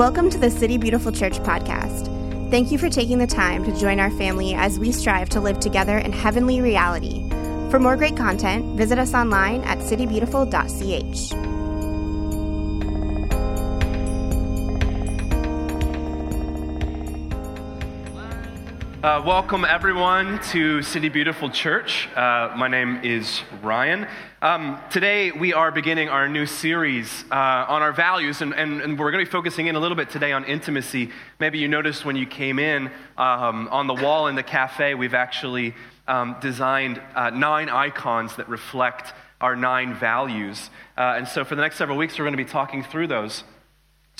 Welcome to the City Beautiful Church podcast. Thank you for taking the time to join our family as we strive to live together in heavenly reality. For more great content, visit us online at citybeautiful.ch. Uh, welcome, everyone, to City Beautiful Church. Uh, my name is Ryan. Um, today, we are beginning our new series uh, on our values, and, and, and we're going to be focusing in a little bit today on intimacy. Maybe you noticed when you came in um, on the wall in the cafe, we've actually um, designed uh, nine icons that reflect our nine values. Uh, and so, for the next several weeks, we're going to be talking through those.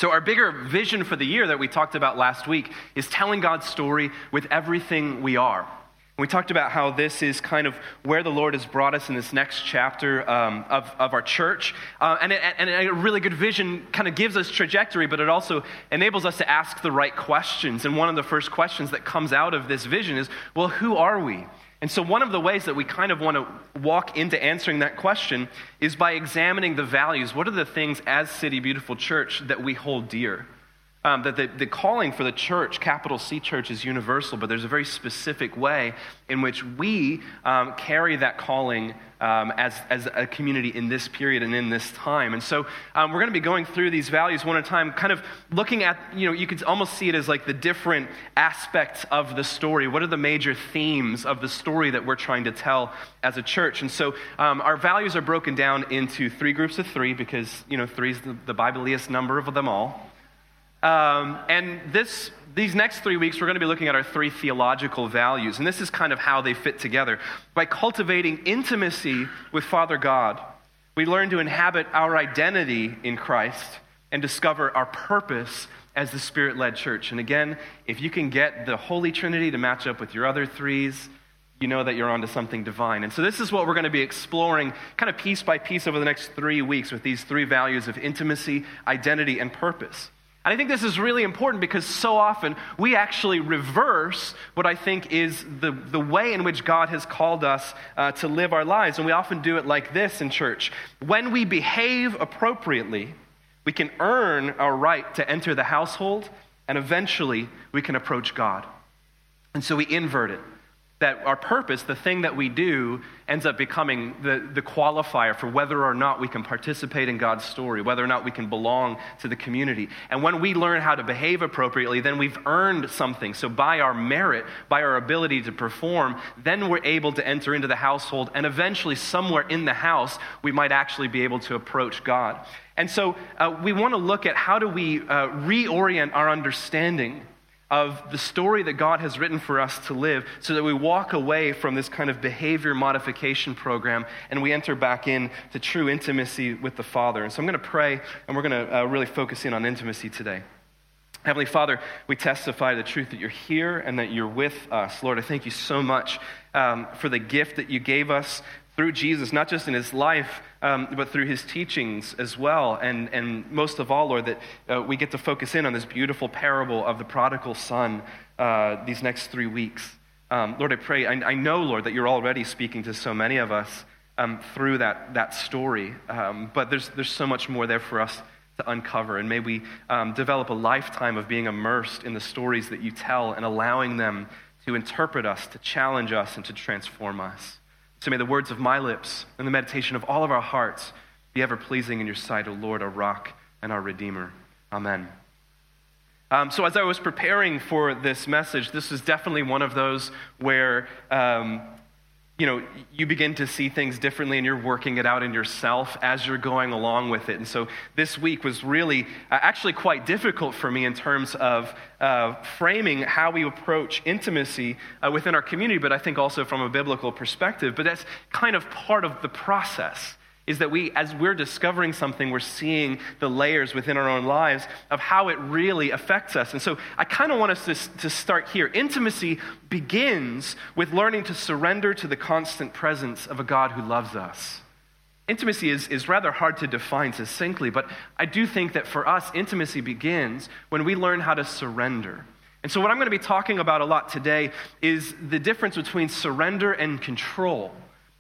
So, our bigger vision for the year that we talked about last week is telling God's story with everything we are. We talked about how this is kind of where the Lord has brought us in this next chapter um, of, of our church. Uh, and, it, and a really good vision kind of gives us trajectory, but it also enables us to ask the right questions. And one of the first questions that comes out of this vision is well, who are we? And so, one of the ways that we kind of want to walk into answering that question is by examining the values. What are the things as City Beautiful Church that we hold dear? Um, that the, the calling for the church, capital C church, is universal, but there's a very specific way in which we um, carry that calling um, as, as a community in this period and in this time. And so um, we're going to be going through these values one at a time, kind of looking at, you know, you could almost see it as like the different aspects of the story. What are the major themes of the story that we're trying to tell as a church? And so um, our values are broken down into three groups of three because, you know, three is the, the number of them all. Um, and this, these next three weeks, we're going to be looking at our three theological values. And this is kind of how they fit together. By cultivating intimacy with Father God, we learn to inhabit our identity in Christ and discover our purpose as the Spirit led church. And again, if you can get the Holy Trinity to match up with your other threes, you know that you're onto something divine. And so, this is what we're going to be exploring kind of piece by piece over the next three weeks with these three values of intimacy, identity, and purpose. And I think this is really important because so often we actually reverse what I think is the, the way in which God has called us uh, to live our lives. And we often do it like this in church. When we behave appropriately, we can earn our right to enter the household, and eventually we can approach God. And so we invert it that our purpose, the thing that we do, ends up becoming the, the qualifier for whether or not we can participate in God's story, whether or not we can belong to the community. And when we learn how to behave appropriately, then we've earned something. So, by our merit, by our ability to perform, then we're able to enter into the household, and eventually, somewhere in the house, we might actually be able to approach God. And so, uh, we want to look at how do we uh, reorient our understanding of the story that God has written for us to live so that we walk away from this kind of behavior modification program and we enter back in to true intimacy with the Father. And so I'm going to pray and we're going to uh, really focus in on intimacy today. Heavenly Father, we testify the truth that you're here and that you're with us. Lord, I thank you so much um, for the gift that you gave us through Jesus, not just in his life, um, but through his teachings as well. And, and most of all, Lord, that uh, we get to focus in on this beautiful parable of the prodigal son uh, these next three weeks. Um, Lord, I pray, I, I, know, Lord, that you're already speaking to so many of us um, through that, that story, um, but there's, there's so much more there for us to uncover. And may we um, develop a lifetime of being immersed in the stories that you tell and allowing them to interpret us, to challenge us, and to transform us. So may the words of my lips and the meditation of all of our hearts be ever pleasing in your sight, O Lord, our rock and our redeemer. Amen. Um, so, as I was preparing for this message, this was definitely one of those where um, you know, you begin to see things differently and you're working it out in yourself as you're going along with it. And so this week was really uh, actually quite difficult for me in terms of uh, framing how we approach intimacy uh, within our community, but I think also from a biblical perspective. But that's kind of part of the process is that we, as we're discovering something, we're seeing the layers within our own lives of how it really affects us. And so I kind of want us to, to start here. Intimacy begins with learning to surrender to the constant presence of a God who loves us. Intimacy is, is rather hard to define succinctly, but I do think that for us, intimacy begins when we learn how to surrender. And so, what I'm going to be talking about a lot today is the difference between surrender and control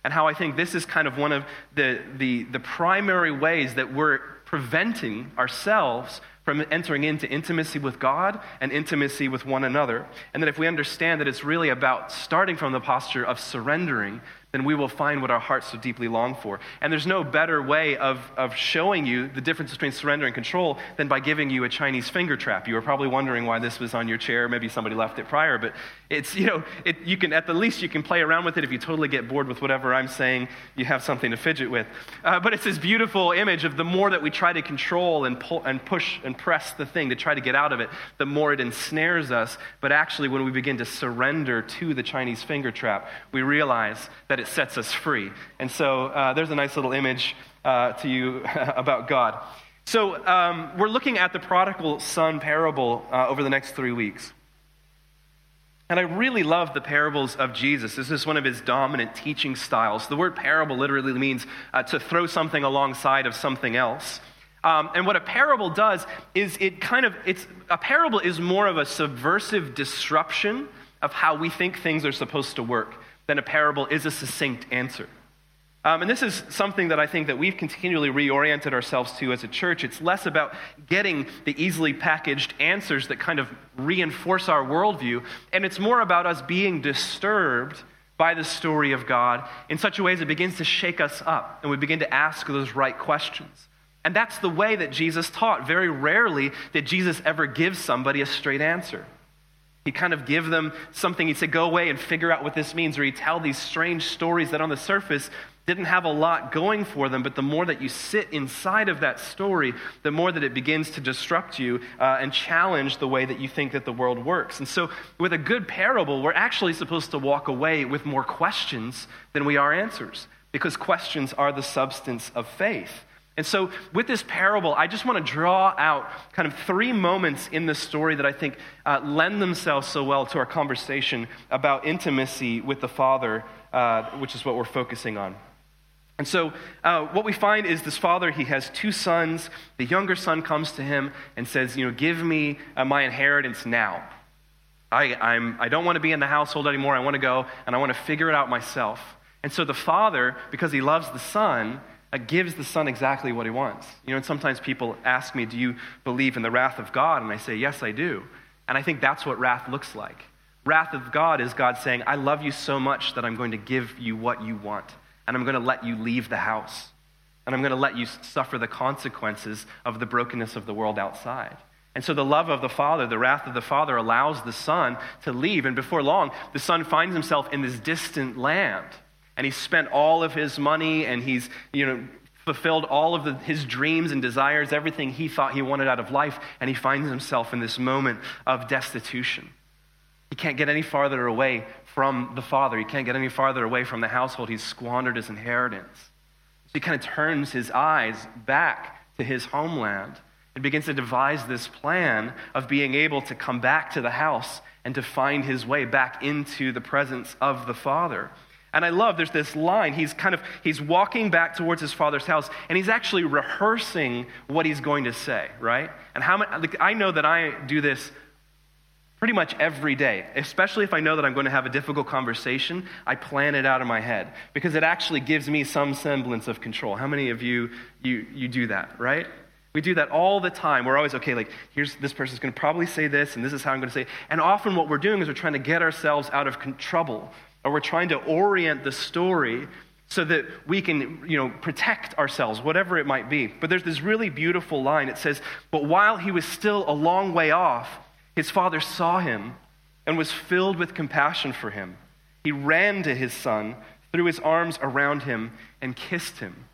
and how I think this is kind of one of the, the, the primary ways that we're preventing ourselves from entering into intimacy with God and intimacy with one another. And that if we understand that it's really about starting from the posture of surrendering then we will find what our hearts so deeply long for. And there's no better way of, of showing you the difference between surrender and control than by giving you a Chinese finger trap. You were probably wondering why this was on your chair. Maybe somebody left it prior, but it's, you know, it, you can, at the least, you can play around with it. If you totally get bored with whatever I'm saying, you have something to fidget with. Uh, but it's this beautiful image of the more that we try to control and, pull, and push and press the thing to try to get out of it, the more it ensnares us. But actually, when we begin to surrender to the Chinese finger trap, we realize that it sets us free. And so uh, there's a nice little image uh, to you about God. So um, we're looking at the prodigal son parable uh, over the next three weeks. And I really love the parables of Jesus. This is one of his dominant teaching styles. The word parable literally means uh, to throw something alongside of something else. Um, and what a parable does is it kind of, it's, a parable is more of a subversive disruption of how we think things are supposed to work than a parable is a succinct answer. Um, and this is something that I think that we've continually reoriented ourselves to as a church. It's less about getting the easily packaged answers that kind of reinforce our worldview, and it's more about us being disturbed by the story of God in such a way as it begins to shake us up, and we begin to ask those right questions. And that's the way that Jesus taught. Very rarely did Jesus ever give somebody a straight answer. He'd kind of give them something. He'd say, Go away and figure out what this means. Or he'd tell these strange stories that on the surface didn't have a lot going for them. But the more that you sit inside of that story, the more that it begins to disrupt you uh, and challenge the way that you think that the world works. And so, with a good parable, we're actually supposed to walk away with more questions than we are answers, because questions are the substance of faith. And so, with this parable, I just want to draw out kind of three moments in this story that I think uh, lend themselves so well to our conversation about intimacy with the Father, uh, which is what we're focusing on. And so, uh, what we find is this father, he has two sons. The younger son comes to him and says, You know, give me uh, my inheritance now. I, I'm, I don't want to be in the household anymore. I want to go and I want to figure it out myself. And so, the father, because he loves the son, Uh, gives the Son exactly what he wants. You know, and sometimes people ask me, Do you believe in the wrath of God? And I say, Yes, I do. And I think that's what wrath looks like. Wrath of God is God saying, I love you so much that I'm going to give you what you want, and I'm going to let you leave the house, and I'm going to let you suffer the consequences of the brokenness of the world outside. And so the love of the Father, the wrath of the Father, allows the Son to leave. And before long, the Son finds himself in this distant land and he's spent all of his money and he's, you know, fulfilled all of the, his dreams and desires, everything he thought he wanted out of life, and he finds himself in this moment of destitution. He can't get any farther away from the father. He can't get any farther away from the household. He's squandered his inheritance. So he kind of turns his eyes back to his homeland and begins to devise this plan of being able to come back to the house and to find his way back into the presence of the father. And I love there's this line. He's kind of he's walking back towards his father's house and he's actually rehearsing what he's going to say, right? And how like, I know that I do this pretty much every day, especially if I know that I'm going to have a difficult conversation, I plan it out in my head because it actually gives me some semblance of control. How many of you you you do that, right? We do that all the time. We're always, okay, like, here's this person's going to probably say this, and this is how I'm going to say it. And often what we're doing is we're trying to get ourselves out of trouble or we're trying to orient the story so that we can you know protect ourselves whatever it might be. But there's this really beautiful line. It says but while he was still a long way off his father saw him and was filled with compassion for him. He ran to his son threw his arms around him and kissed him.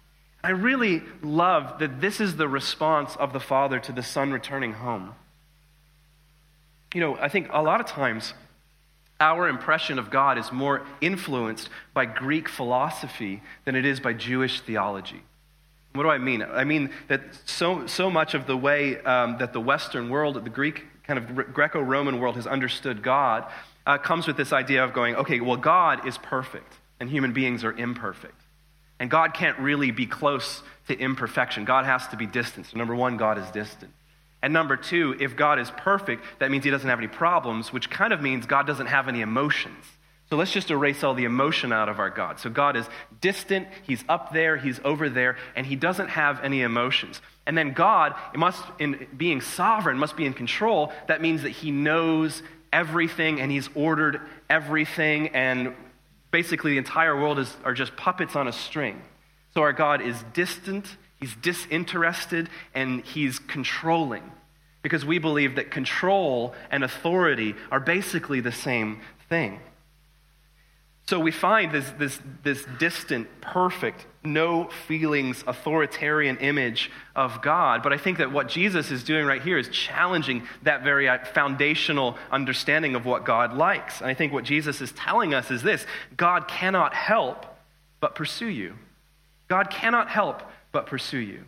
I really love that this is the response of the father to the son returning home. You know i think a lot of times our impression of God is more influenced by Greek philosophy than it is by Jewish theology. What do I mean? I mean that so, so much of the way um, that the Western world, the Greek kind of Greco Roman world has understood God uh, comes with this idea of going, okay, well, God is perfect and human beings are imperfect. And God can't really be close to imperfection. God has to be distant. So, number one, God is distant. And number two, if God is perfect, that means he doesn't have any problems, which kind of means God doesn't have any emotions. So let's just erase all the emotion out of our God. So God is distant, He's up there, He's over there, and He doesn't have any emotions. And then God, it must, in being sovereign, must be in control. That means that He knows everything and He's ordered everything, and basically the entire world is, are just puppets on a string. So our God is distant, He's disinterested, and He's controlling. Because we believe that control and authority are basically the same thing. So we find this, this, this distant, perfect, no feelings, authoritarian image of God. But I think that what Jesus is doing right here is challenging that very uh, foundational understanding of what God likes. And I think what Jesus is telling us is this God cannot help but pursue you. God cannot help but pursue you.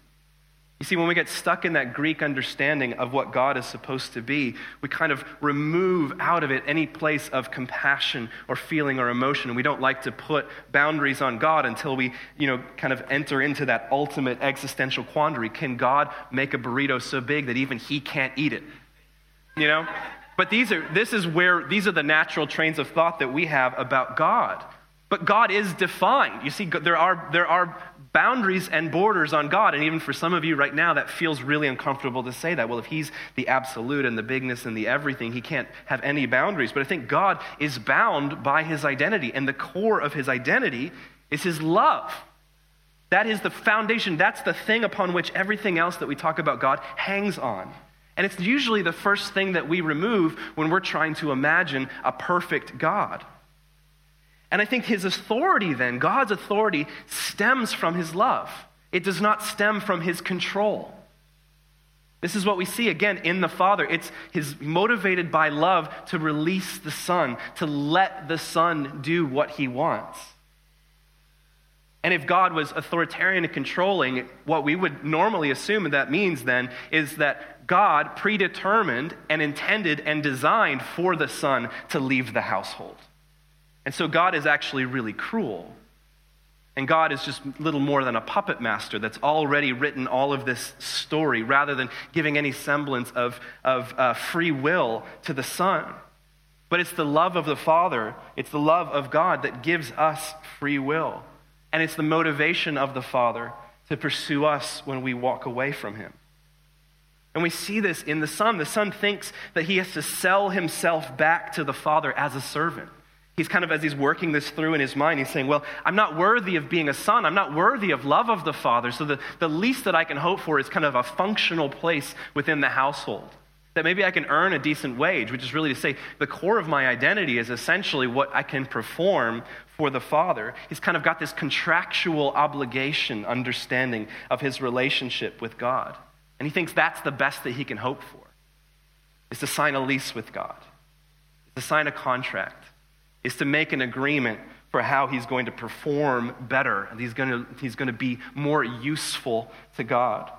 You see, when we get stuck in that Greek understanding of what God is supposed to be, we kind of remove out of it any place of compassion or feeling or emotion. We don't like to put boundaries on God until we, you know, kind of enter into that ultimate existential quandary. Can God make a burrito so big that even he can't eat it? You know? But these are, this is where, these are the natural trains of thought that we have about God. But God is defined. You see, there are, there are boundaries and borders on God. And even for some of you right now, that feels really uncomfortable to say that. Well, if He's the absolute and the bigness and the everything, He can't have any boundaries. But I think God is bound by His identity. And the core of His identity is His love. That is the foundation. That's the thing upon which everything else that we talk about God hangs on. And it's usually the first thing that we remove when we're trying to imagine a perfect God. And I think his authority, then, God's authority, stems from his love. It does not stem from his control. This is what we see again in the Father. It's his motivated by love to release the Son, to let the Son do what he wants. And if God was authoritarian and controlling, what we would normally assume that means then is that God predetermined and intended and designed for the Son to leave the household. And so God is actually really cruel. And God is just little more than a puppet master that's already written all of this story rather than giving any semblance of, of uh, free will to the Son. But it's the love of the Father, it's the love of God that gives us free will. And it's the motivation of the Father to pursue us when we walk away from Him. And we see this in the Son. The Son thinks that he has to sell himself back to the Father as a servant. He's kind of, as he's working this through in his mind, he's saying, Well, I'm not worthy of being a son. I'm not worthy of love of the Father. So the, the least that I can hope for is kind of a functional place within the household. That maybe I can earn a decent wage, which is really to say the core of my identity is essentially what I can perform for the Father. He's kind of got this contractual obligation understanding of his relationship with God. And he thinks that's the best that he can hope for, is to sign a lease with God, to sign a contract is to make an agreement for how he's going to perform better and he's going to, he's going to be more useful to God.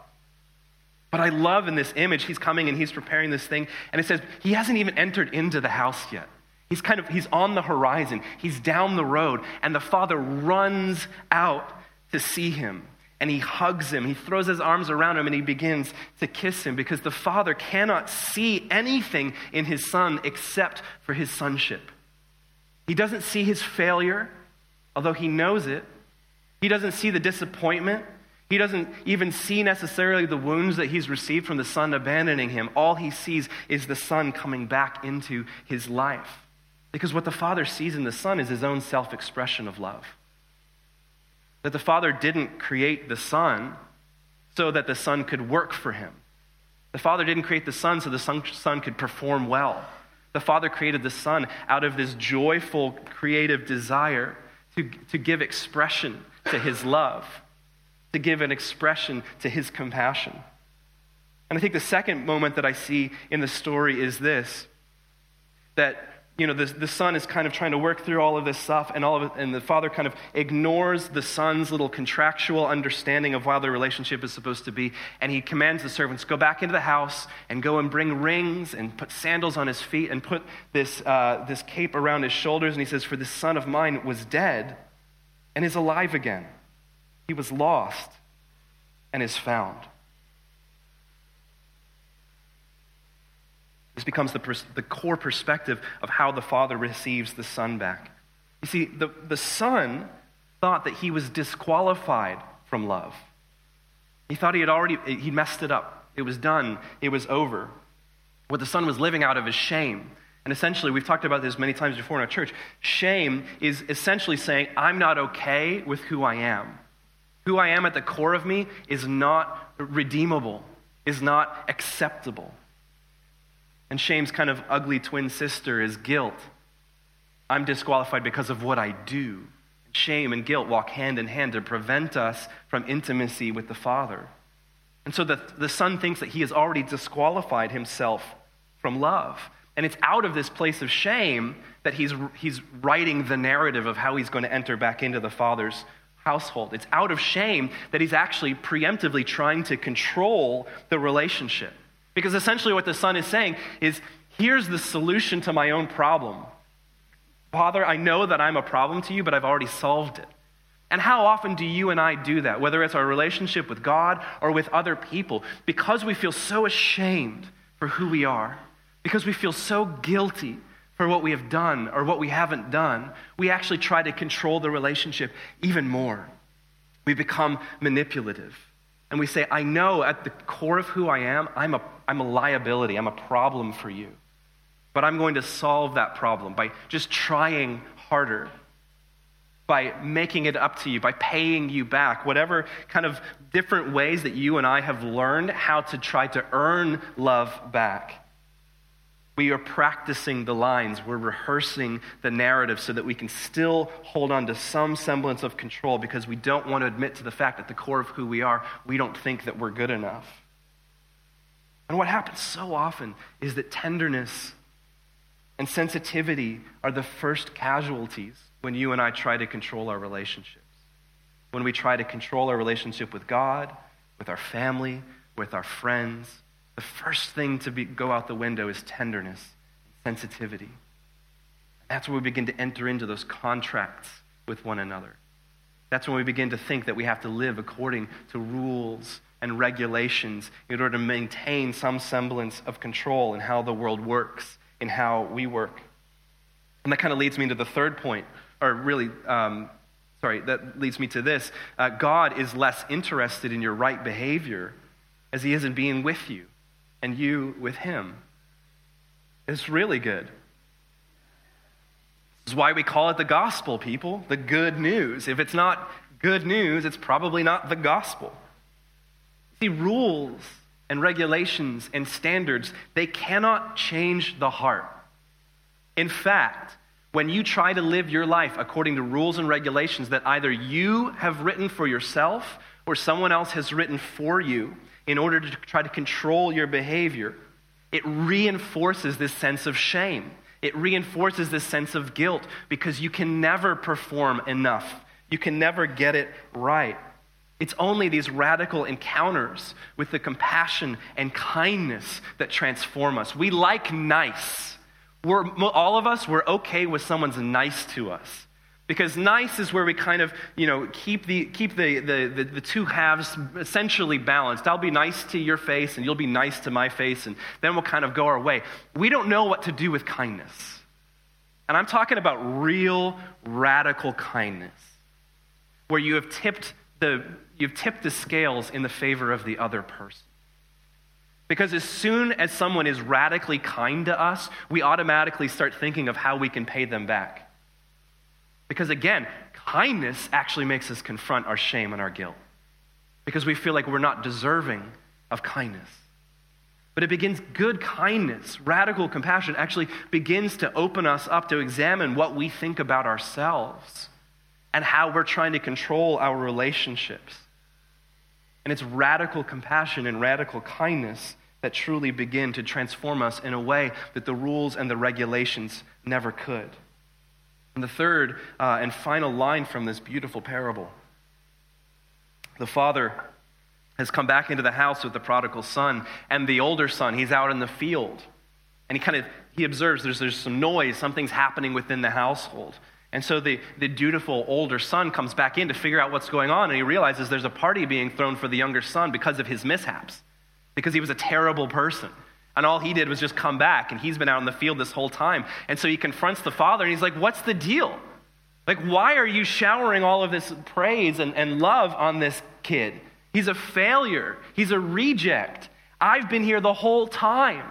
But I love in this image, he's coming and he's preparing this thing, and it says he hasn't even entered into the house yet. He's kind of he's on the horizon. He's down the road, and the father runs out to see him. And he hugs him. He throws his arms around him and he begins to kiss him because the father cannot see anything in his son except for his sonship. He doesn't see his failure, although he knows it. He doesn't see the disappointment. He doesn't even see necessarily the wounds that he's received from the son abandoning him. All he sees is the son coming back into his life. Because what the father sees in the son is his own self expression of love. That the father didn't create the son so that the son could work for him. The father didn't create the son so the son, could perform well. The Father created the Son out of this joyful, creative desire to, to give expression to His love, to give an expression to His compassion. And I think the second moment that I see in the story is this that you know, the, the son is kind of trying to work through all of this stuff, and, all of it, and the father kind of ignores the son's little contractual understanding of how the relationship is supposed to be. And he commands the servants, go back into the house and go and bring rings and put sandals on his feet and put this, uh, this cape around his shoulders. And he says, For this son of mine was dead and is alive again. He was lost and is found. This becomes the, pers- the core perspective of how the Father receives the Son back. You see, the, the son thought that he was disqualified from love. He thought he had already, he messed it up. It was done. It was over. What the son was living out of is shame. And essentially, we've talked about this many times before in our church. Shame is essentially saying, I'm not okay with who I am. Who I am at the core of me is not redeemable, is not acceptable. And shame's kind of ugly twin sister is guilt. I'm disqualified because of what I do. Shame and guilt walk hand in hand to prevent us from intimacy with the Father. And so the, the Son thinks that he has already disqualified himself from love. And it's out of this place of shame that he's, he's writing the narrative of how he's going to enter back into the Father's household. It's out of shame that he's actually preemptively trying to control the relationship. Because essentially, what the Son is saying is here's the solution to my own problem. Father, I know that I'm a problem to you, but I've already solved it. And how often do you and I do that, whether it's our relationship with God or with other people, because we feel so ashamed for who we are, because we feel so guilty for what we have done or what we haven't done, we actually try to control the relationship even more. We become manipulative. And we say, I know at the core of who I am, I'm a, I'm a liability, I'm a problem for you. But I'm going to solve that problem by just trying harder, by making it up to you, by paying you back, whatever kind of different ways that you and I have learned how to try to earn love back. We are practicing the lines. We're rehearsing the narrative so that we can still hold on to some semblance of control because we don't want to admit to the fact at the core of who we are, we don't think that we're good enough. And what happens so often is that tenderness and sensitivity are the first casualties when you and I try to control our relationships. When we try to control our relationship with God, with our family, with our friends, the first thing to be, go out the window is tenderness, sensitivity. That's when we begin to enter into those contracts with one another. That's when we begin to think that we have to live according to rules and regulations in order to maintain some semblance of control in how the world works in how we work. And that kind of leads me to the third point, or really, um, sorry, that leads me to this. Uh, God is less interested in your right behavior as he is in being with you and you with him. It's really good. This is why we call it the gospel, people, the good news. If it's not good news, it's probably not the gospel. See, rules and regulations and standards, they cannot change the heart. In fact, when you try to live your life according to rules and regulations that either you have written for yourself or someone else has written for you in order to try to control your behavior, it reinforces this sense of shame. It reinforces this sense of guilt because you can never perform enough. You can never get it right. It's only these radical encounters with the compassion and kindness that transform us. We like nice. We're, all of us, we're okay with someone's nice to us. Because nice is where we kind of, you know, keep the, keep the, the, the, the, two halves essentially balanced. I'll be nice to your face and you'll be nice to my face, and then we'll kind of go our way. We don't know what to do with kindness. And I'm talking about real, radical kindness, where you have tipped the, you've tipped the scales in the favor of the other person. Because as soon as someone is radically kind to us, we automatically start thinking of how we can pay them back. Because again, kindness actually makes us confront our shame and our guilt. Because we feel like we're not deserving of kindness. But it begins, good kindness, radical compassion actually begins to open us up to examine what we think about ourselves and how we're trying to control our relationships. And it's radical compassion and radical kindness that truly begin to transform us in a way that the rules and the regulations never could. And the third uh, and final line from this beautiful parable the father has come back into the house with the prodigal son, and the older son, he's out in the field. And he kind of he observes there's, there's some noise, something's happening within the household. And so the, the dutiful older son comes back in to figure out what's going on, and he realizes there's a party being thrown for the younger son because of his mishaps, because he was a terrible person. And all he did was just come back, and he's been out in the field this whole time. And so he confronts the father, and he's like, What's the deal? Like, why are you showering all of this praise and, and love on this kid? He's a failure, he's a reject. I've been here the whole time.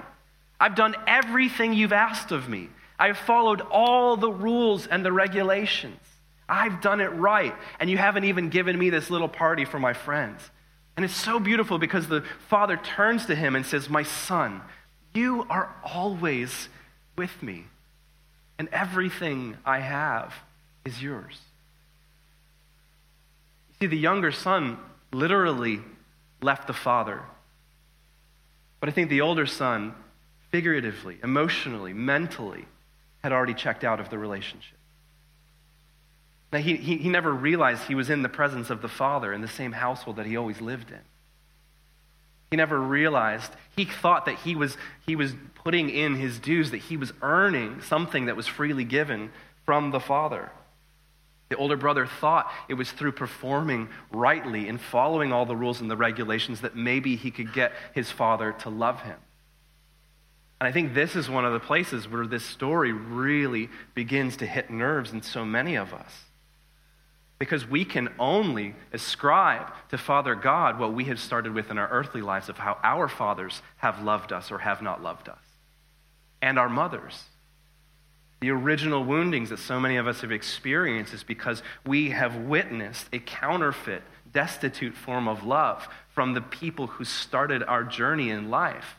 I've done everything you've asked of me. I've followed all the rules and the regulations. I've done it right. And you haven't even given me this little party for my friends. And it's so beautiful because the father turns to him and says, My son, you are always with me, and everything I have is yours. You see, the younger son literally left the father. But I think the older son, figuratively, emotionally, mentally, had already checked out of the relationship. He, he, he never realized he was in the presence of the Father in the same household that he always lived in. He never realized, he thought that he was, he was putting in his dues, that he was earning something that was freely given from the Father. The older brother thought it was through performing rightly and following all the rules and the regulations that maybe he could get his father to love him. And I think this is one of the places where this story really begins to hit nerves in so many of us. Because we can only ascribe to Father God what we have started with in our earthly lives of how our fathers have loved us or have not loved us, and our mothers. The original woundings that so many of us have experienced is because we have witnessed a counterfeit, destitute form of love from the people who started our journey in life.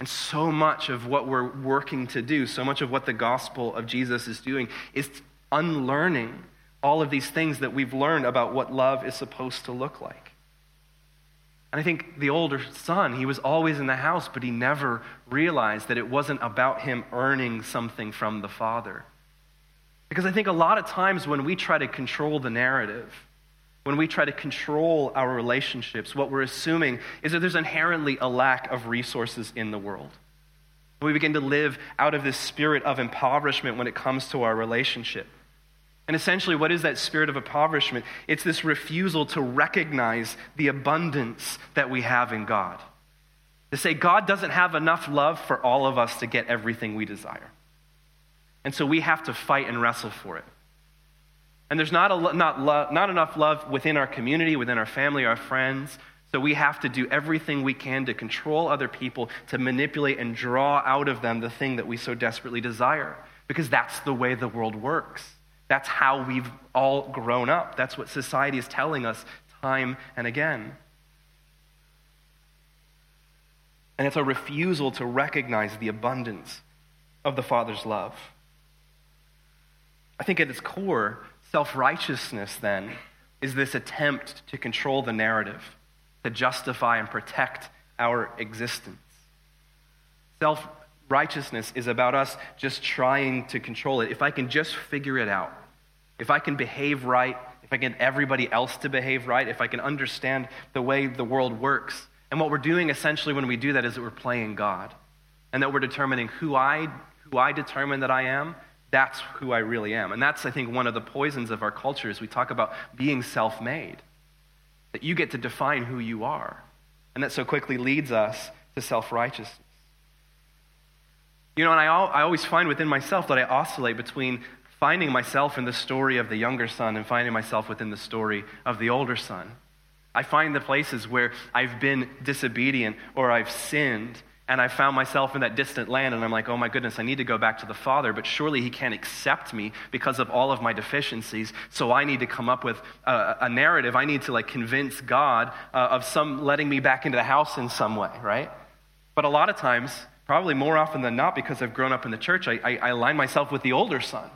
And so much of what we're working to do, so much of what the gospel of Jesus is doing, is unlearning all of these things that we've learned about what love is supposed to look like. And I think the older son, he was always in the house, but he never realized that it wasn't about him earning something from the father. Because I think a lot of times when we try to control the narrative, when we try to control our relationships, what we're assuming is that there's inherently a lack of resources in the world. We begin to live out of this spirit of impoverishment when it comes to our relationship. And essentially, what is that spirit of impoverishment? It's this refusal to recognize the abundance that we have in God. To say God doesn't have enough love for all of us to get everything we desire. And so we have to fight and wrestle for it. And there's not, a, not, lo- not enough love within our community, within our family, our friends. So we have to do everything we can to control other people, to manipulate and draw out of them the thing that we so desperately desire. Because that's the way the world works. That's how we've all grown up. That's what society is telling us time and again. And it's a refusal to recognize the abundance of the Father's love. I think at its core, Self righteousness, then, is this attempt to control the narrative, to justify and protect our existence. Self righteousness is about us just trying to control it. If I can just figure it out, if I can behave right, if I can get everybody else to behave right, if I can understand the way the world works. And what we're doing essentially when we do that is that we're playing God. And that we're determining who I, who I determine that I am that's who I really am. And that's, I think, one of the poisons of our culture is we talk about being self made, that you get to define who you are. And that so quickly leads us to self righteousness. You know, and I, I always find within myself that I oscillate between finding myself in the story of the younger son and finding myself within the story of the older son. I find the places where I've been disobedient or I've sinned and I found myself in that distant land, and I'm like, oh my goodness, I need to go back to the Father, but surely He can't accept me because of all of my deficiencies. So I need to come up with a, a narrative. I need to like convince God uh, of some letting me back into the house in some way, right? But a lot of times, probably more often than not, because I've grown up in the church, I, I, I align myself with the older son.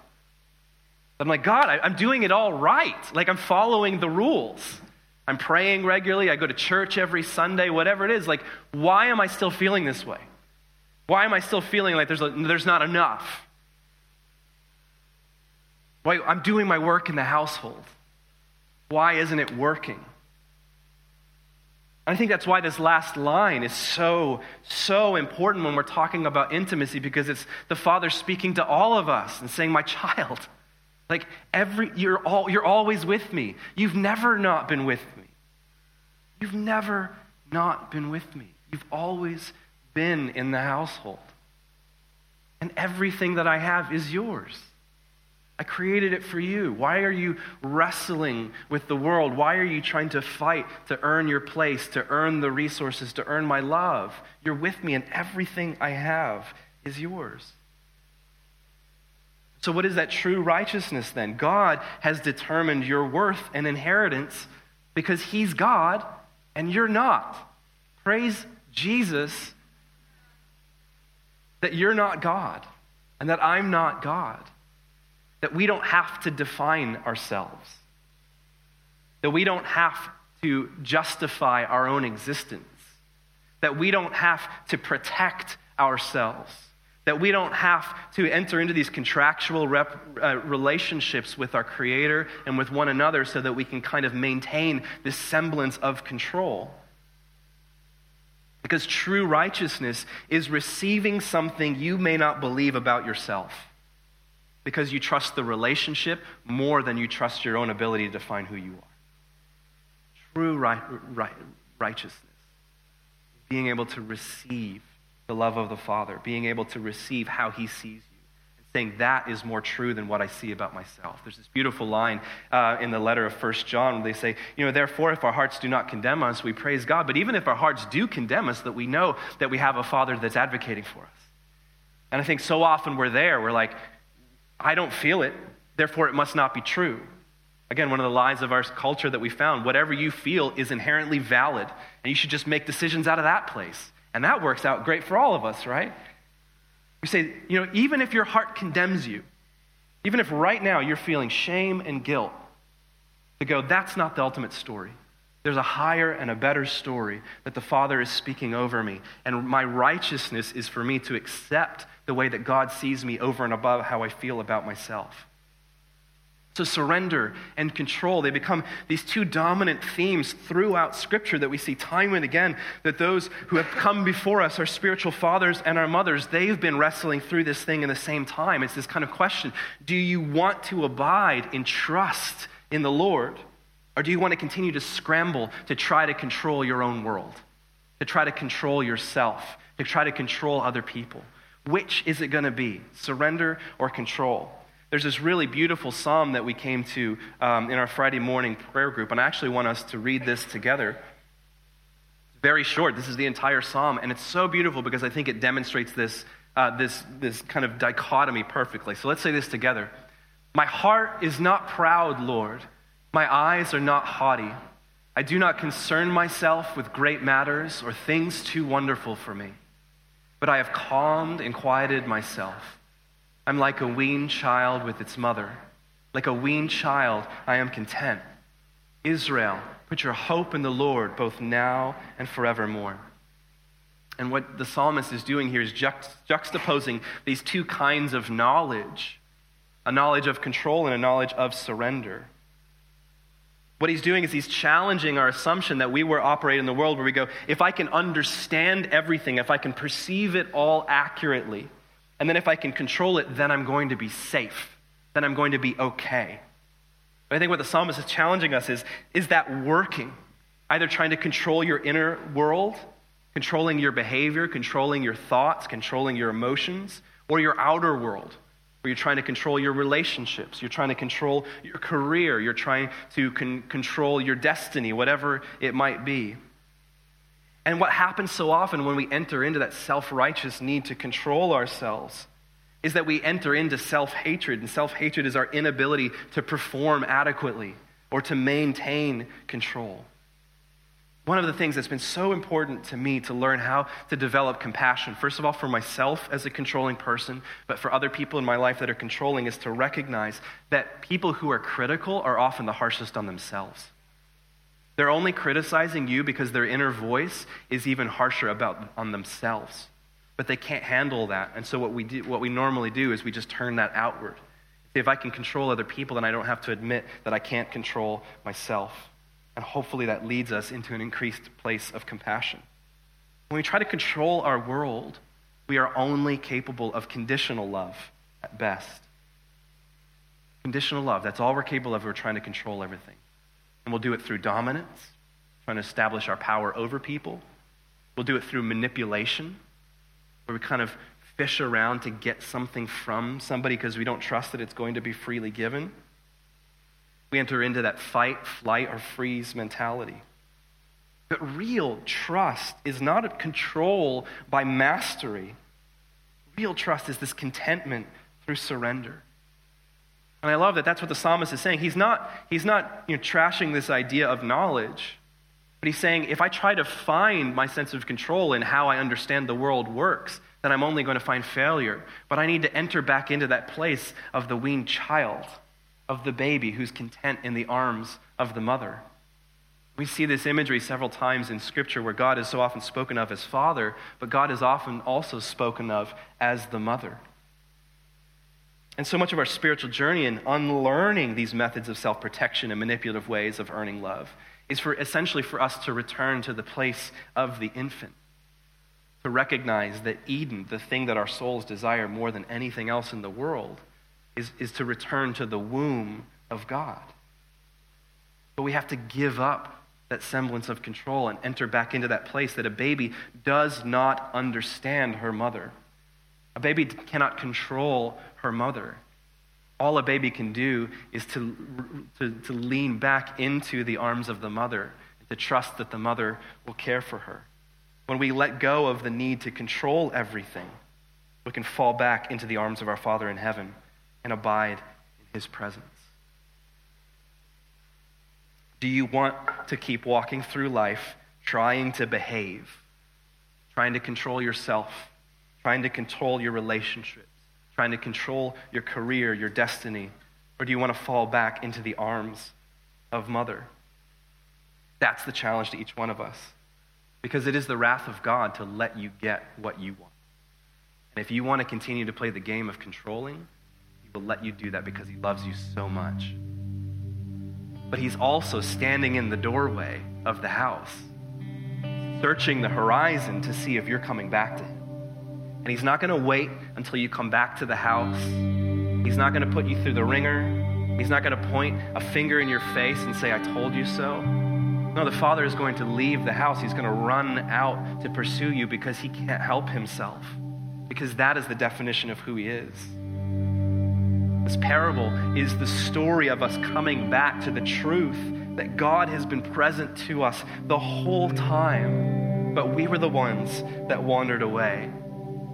I'm like, God, I, I'm doing it all right. Like I'm following the rules. I'm praying regularly, I go to church every Sunday, whatever it is. Like, why am I still feeling this way? Why am I still feeling like there's, a, there's not enough? Why, I'm doing my work in the household. Why isn't it working? I think that's why this last line is so, so important when we're talking about intimacy because it's the Father speaking to all of us and saying, My child, like every you're all you're always with me. You've never not been with me. You've never not been with me. You've always been in the household. And everything that I have is yours. I created it for you. Why are you wrestling with the world? Why are you trying to fight to earn your place, to earn the resources, to earn my love? You're with me, and everything I have is yours. So, what is that true righteousness then? God has determined your worth and inheritance because He's God and you're not. Praise Jesus that you're not God and that I'm not God that we don't have to define ourselves, that we don't have to justify our own existence, that we don't have to protect ourselves, that we don't have to enter into these contractual rep, uh, relationships with our Creator and with one another so that we can kind of maintain this semblance of control. Because true righteousness is receiving something you may not believe about yourself because you trust the relationship more than you trust your own ability to define who you are. True right, right, righteousness, being able to receive the love of the Father, being able to receive how He sees you, and saying that is more true than what I see about myself. There's this beautiful line uh, in the letter of First John where they say, you know, therefore, if our hearts do not condemn us, we praise God. But even if our hearts do condemn us, that we know that we have a Father that's advocating for us. And I think so often we're there, we're like, I don't feel it, therefore it must not be true. Again, one of the lies of our culture that we found whatever you feel is inherently valid, and you should just make decisions out of that place. And that works out great for all of us, right? We say, you know, even if your heart condemns you, even if right now you're feeling shame and guilt, to go, that's not the ultimate story. There's a higher and a better story that the Father is speaking over me. And my righteousness is for me to accept the way that God sees me over and above how I feel about myself. So, surrender and control, they become these two dominant themes throughout Scripture that we see time and again. That those who have come before us, our spiritual fathers and our mothers, they've been wrestling through this thing in the same time. It's this kind of question Do you want to abide in trust in the Lord? Or do you want to continue to scramble to try to control your own world, to try to control yourself, to try to control other people? Which is it going to be, surrender or control? There's this really beautiful psalm that we came to um, in our Friday morning prayer group, and I actually want us to read this together. It's very short. This is the entire psalm, and it's so beautiful because I think it demonstrates this, uh, this, this kind of dichotomy perfectly. So let's say this together. My heart is not proud, Lord. My eyes are not haughty. I do not concern myself with great matters or things too wonderful for me. But I have calmed and quieted myself. I'm like a weaned child with its mother. Like a weaned child, I am content. Israel, put your hope in the Lord both now and forevermore. And what the psalmist is doing here is juxtaposing these two kinds of knowledge a knowledge of control and a knowledge of surrender. What he's doing is he's challenging our assumption that we were operating in the world where we go, if I can understand everything, if I can perceive it all accurately, and then if I can control it, then I'm going to be safe. Then I'm going to be okay. But I think what the psalmist is challenging us is is that working? Either trying to control your inner world, controlling your behavior, controlling your thoughts, controlling your emotions, or your outer world, where you're trying to control your relationships, you're trying to control your career, you're trying to con- control your destiny, whatever it might be. And what happens so often when we enter into that self righteous need to control ourselves is that we enter into self hatred, and self hatred is our inability to perform adequately or to maintain control. One of the things that's been so important to me to learn how to develop compassion, first of all, for myself as a controlling person, but for other people in my life that are controlling, is to recognize that people who are critical are often the harshest on themselves. They're only criticizing you because their inner voice is even harsher about on themselves. But they can't handle that. And so what we do, what we normally do is we just turn that outward. If I can control other people, then I don't have to admit that I can't control myself. And hopefully that leads us into an increased place of compassion. When we try to control our world, we are only capable of conditional love at best. Conditional love, that's all we're capable of. We're trying to control everything. And we'll do it through dominance, trying to establish our power over people. We'll do it through manipulation, where we kind of fish around to get something from somebody because we don't trust that it's going to be freely given. We enter into that fight, flight, or freeze mentality. But real trust is not a control by mastery. Real trust is this contentment through surrender. And I love that that's what the psalmist is saying. He's not, he's not you know, trashing this idea of knowledge, but he's saying if I try to find my sense of control in how I understand the world works, then I'm only going to find failure. But I need to enter back into that place of the weaned child, of the baby who's content in the arms of the mother. We see this imagery several times in Scripture where God is so often spoken of as Father, but God is often also spoken of as the Mother. And so much of our spiritual journey in unlearning these methods of self protection and manipulative ways of earning love is for essentially for us to return to the place of the infant. To recognize that Eden, the thing that our souls desire more than anything else in the world, is, is to return to the womb of God. But we have to give up that semblance of control and enter back into that place that a baby does not understand her mother. A baby cannot control her mother. All a baby can do is to, to, to, lean back into the arms of the mother, to trust that the mother will care for her. When we let go of the need to control everything, we can fall back into the arms of our Father in heaven and abide in his presence. Do you want to keep walking through life trying to behave, trying to control yourself, trying to control your relationships, trying to control your career, your destiny? Or do you want to fall back into the arms of Mother? That's the challenge to each one of us. Because it is the wrath of God to let you get what you want. And if you want to continue to play the game of controlling, Will let you do that because He loves you so much. But He's also standing in the doorway of the house, searching the horizon to see if you're coming back to Him. And He's not going to wait until you come back to the house. He's not going to put you through the wringer. He's not going to point a finger in your face and say, I told you so. No, the Father is going to leave the house. He's going to run out to pursue you because He can't help Himself, because that is the definition of who He is. This parable is the story of us coming back to the truth that God has been present to us the whole time, but we were the ones that wandered away.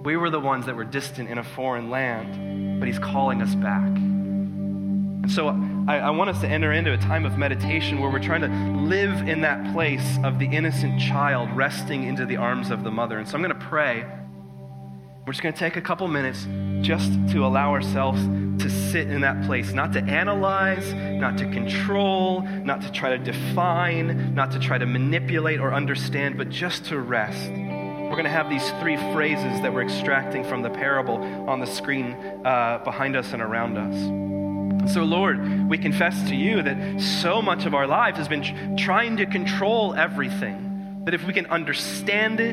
We were the ones that were distant in a foreign land, but He's calling us back. And so I, I, want us to enter into a time of meditation where we're trying to live in that place of the innocent child resting into the arms of the mother. And so I'm going to pray. We're just going to take a couple minutes just to allow ourselves to sit in that place, not to analyze, not to control, not to try to define, not to try to manipulate or understand, but just to rest we're going to have these three phrases that we're extracting from the parable on the screen uh, behind us and around us. So, Lord, we confess to you that so much of our life has been trying to control everything. That if we can understand it,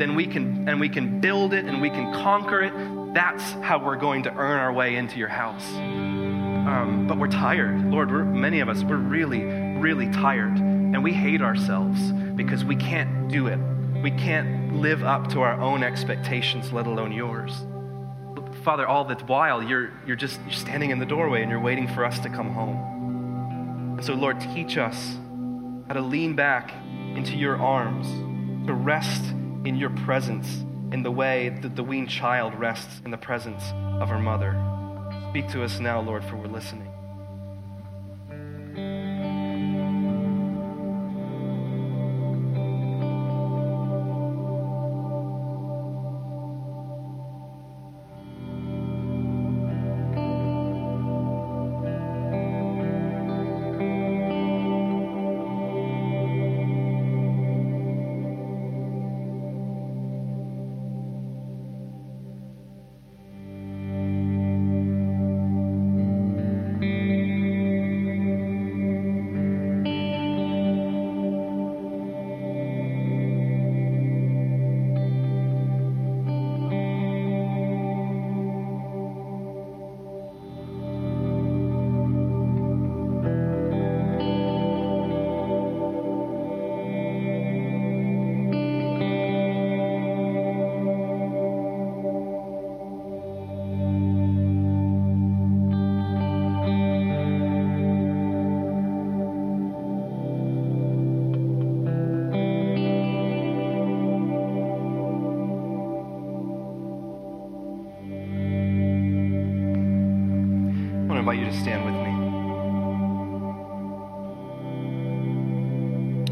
then we can and we can build it and we can conquer it. That's how we're going to earn our way into your house. Um, but we're tired, Lord. We're, many of us we're really, really tired, and we hate ourselves because we can't do it we can't live up to our own expectations, let alone yours. Father, all the while, you're, you're just you're standing in the doorway and you're waiting for us to come home. And so, Lord, teach us how to lean back into your arms, to rest in your presence in the way that the weaned child rests in the presence of her mother. Speak to us now, Lord, for we're listening.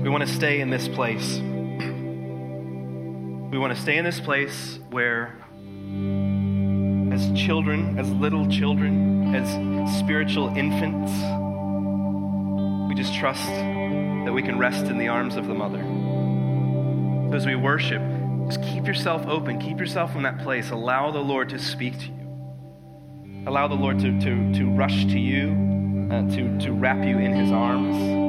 We want to stay in this place. We want to stay in this place where, as children, as little children, as spiritual infants, we just trust that we can rest in the arms of the mother. As we worship, just keep yourself open, keep yourself in that place. Allow the Lord to speak to you. Allow the Lord to, to, to rush to you, uh, to, to wrap you in his arms,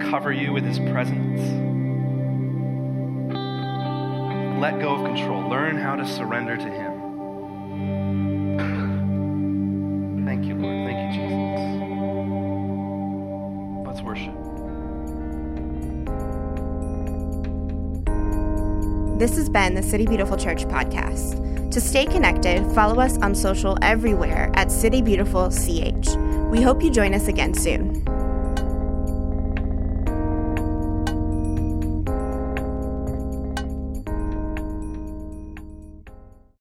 cover you with his presence. Let go of control. Learn how to surrender to him. Thank you, Lord. Thank you, Jesus. Let's worship. This has been the City Beautiful Church podcast. To stay connected, follow us on social everywhere at City Beautiful CH. We hope you join us again soon.